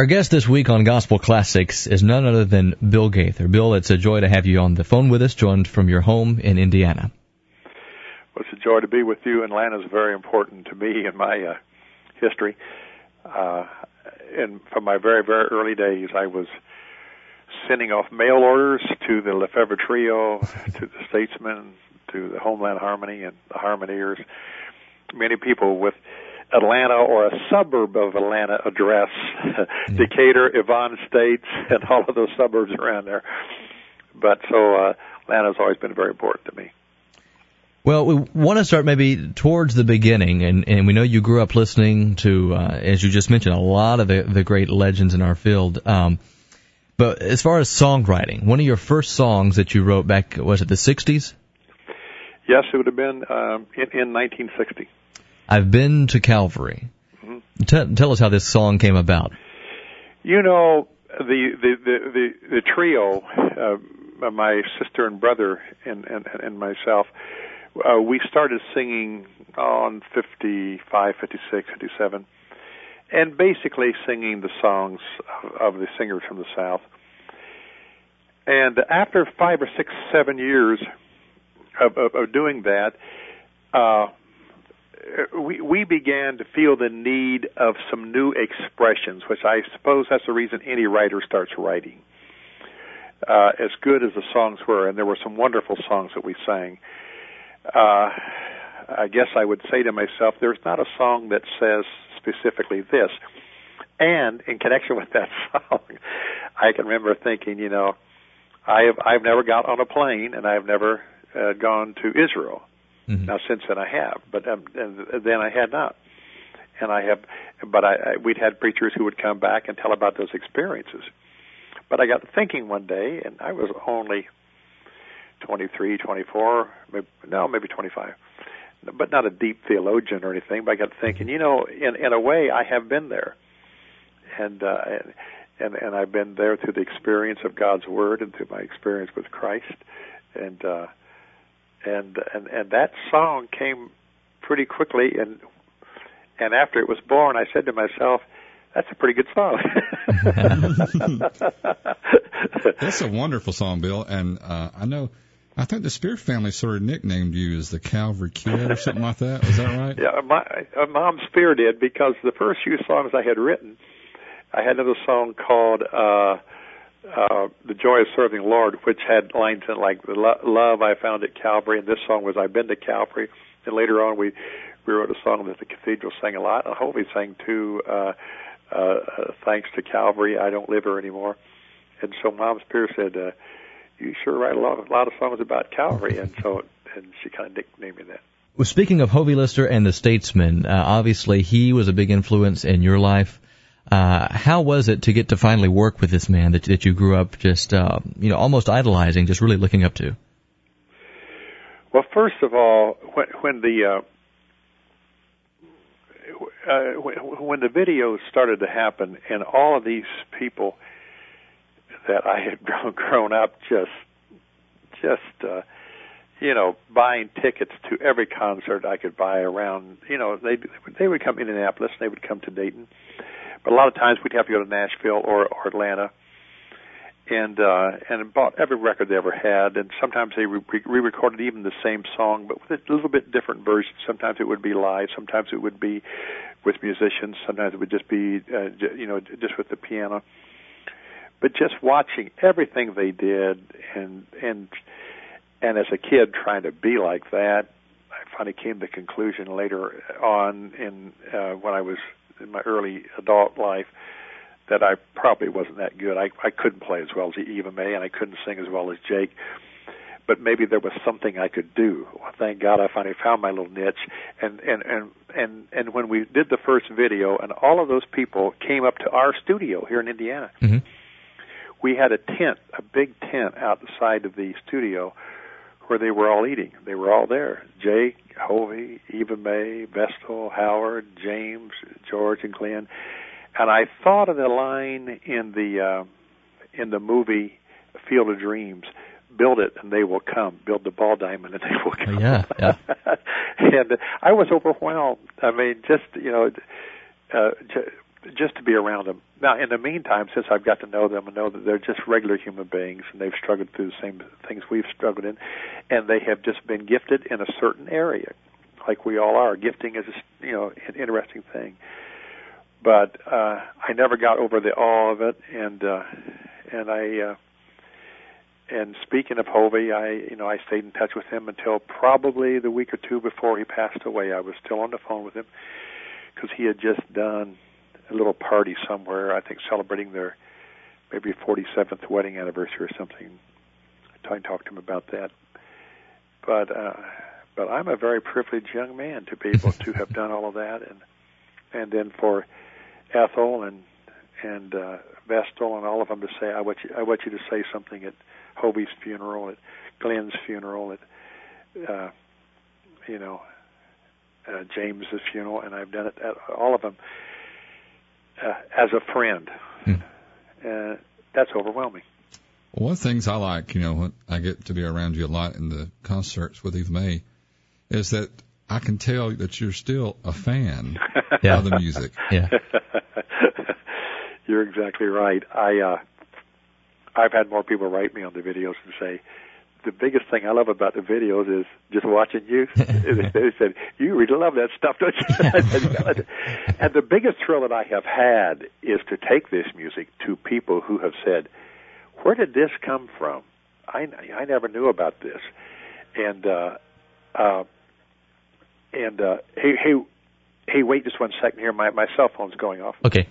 Our guest this week on Gospel Classics is none other than Bill Gaither. Bill, it's a joy to have you on the phone with us, joined from your home in Indiana. Well, it's a joy to be with you. Atlanta is very important to me in my uh, history. Uh, and from my very, very early days, I was sending off mail orders to the Lefevre Trio, to the Statesmen, to the Homeland Harmony, and the Harmoneers. Many people with Atlanta or a suburb of Atlanta address. Decatur, Avondale Estates, and all of those suburbs around there. But so uh, Atlanta's always been very important to me. Well, we want to start maybe towards the beginning, and, and we know you grew up listening to, uh, as you just mentioned, a lot of the, the great legends in our field. Um, but as far as songwriting, one of your first songs that you wrote back, was it the 60s? Yes, it would have been um, in, in 1960. I've been to Calvary. Mm-hmm. T- tell us how this song came about. You know, the the the the, the trio, uh, my sister and brother and and, and myself, uh, we started singing on 55, 56, 57, and basically singing the songs of, of the singers from the South. And after five or six, seven years of, of, of doing that, uh, we we began to feel the need of some new expressions, which I suppose that's the reason any writer starts writing. Uh, as good as the songs were, and there were some wonderful songs that we sang. Uh, I guess I would say to myself, there's not a song that says specifically this. And in connection with that song, I can remember thinking, you know, I have I've never got on a plane and I've never uh, gone to Israel. Mm-hmm. Now since then I have, but um, then I had not. And I have, but I, I we'd had preachers who would come back and tell about those experiences. But I got thinking one day, and I was only 23, 24, maybe, no, maybe 25, but not a deep theologian or anything. But I got thinking, you know, in in a way, I have been there, and uh, and and I've been there through the experience of God's Word and through my experience with Christ, and uh, and and and that song came pretty quickly and and after it was born I said to myself that's a pretty good song. that's a wonderful song, Bill. And uh, I know, I think the Speer family sort of nicknamed you as the Calvary Kid or something like that. Was that right? Yeah, my uh, Mom Speer did because the first few songs I had written, I had another song called uh, uh, the joy of serving Lord, which had lines in like the lo- love I found at Calvary, and this song was I've been to Calvary. And later on, we we wrote a song that the cathedral sang a lot. I hope we sang too. Uh, uh, uh, thanks to Calvary, I don't live here anymore. And so Mom Speers said, uh, "You sure write a lot, a lot of songs about Calvary." And so, and she kind of nicknamed me that. Well, speaking of Hovie Lister and the Statesmen, uh, obviously he was a big influence in your life. Uh, how was it to get to finally work with this man that, that you grew up just, uh, you know, almost idolizing, just really looking up to? Well, first of all, when, when the uh, uh, when the videos started to happen, and all of these people that I had grown, grown up just, just, uh, you know, buying tickets to every concert I could buy around. You know, they they would come to Indianapolis, and they would come to Dayton, but a lot of times we'd have to go to Nashville or, or Atlanta, and uh, and bought every record they ever had. And sometimes they re-recorded even the same song, but with a little bit different version. Sometimes it would be live. Sometimes it would be with musicians. Sometimes it would just be uh, you know just with the piano. But just watching everything they did, and and and as a kid trying to be like that, I finally came to the conclusion later on in uh, when I was in my early adult life that I probably wasn't that good. I I couldn't play as well as Eva Mae, and I couldn't sing as well as Jake. But maybe there was something I could do. Well, thank God I finally found my little niche. And and and and and when we did the first video, and all of those people came up to our studio here in Indiana. Mm-hmm. We had a tent, a big tent outside of the studio, where they were all eating. They were all there. Jake, Hovie, Eva Mae, Vestal, Howard, James, George, and Glenn. And I thought of the line in the uh, in the movie Field of Dreams. Build it and they will come. Build the ball diamond and they will come. Yeah, yeah. and I was overwhelmed. I mean, just you know, uh, just to be around them. Now, in the meantime, since I've got to know them and know that they're just regular human beings and they've struggled through the same things we've struggled in, and they have just been gifted in a certain area, like we all are. Gifting is, a, you know, an interesting thing. But uh, I never got over the awe of it, and uh, and I. Uh, and speaking of Hovie, I you know I stayed in touch with him until probably the week or two before he passed away. I was still on the phone with him because he had just done a little party somewhere. I think celebrating their maybe 47th wedding anniversary or something. I talked to him about that. But uh, but I'm a very privileged young man to be able to have done all of that, and and then for Ethel and and uh, Vestal and all of them to say, I want you I want you to say something at Hovie's funeral, at Glenn's funeral, at uh, you know uh, James's funeral, and I've done it at all of them uh, as a friend. Hmm. Uh, that's overwhelming. Well, one of the things I like, you know, when I get to be around you a lot in the concerts with Eva Mae, is that I can tell that you're still a fan yeah. of the music. Yeah. you're exactly right. I uh I've had more people write me on the videos and say, the biggest thing I love about the videos is just watching you. they said, "You really love that stuff, don't you?" and the biggest thrill that I have had is to take this music to people who have said, "Where did this come from? I I never knew about this." And uh, uh, and uh, hey hey hey, wait just one second here. My my cell phone's going off. Okay.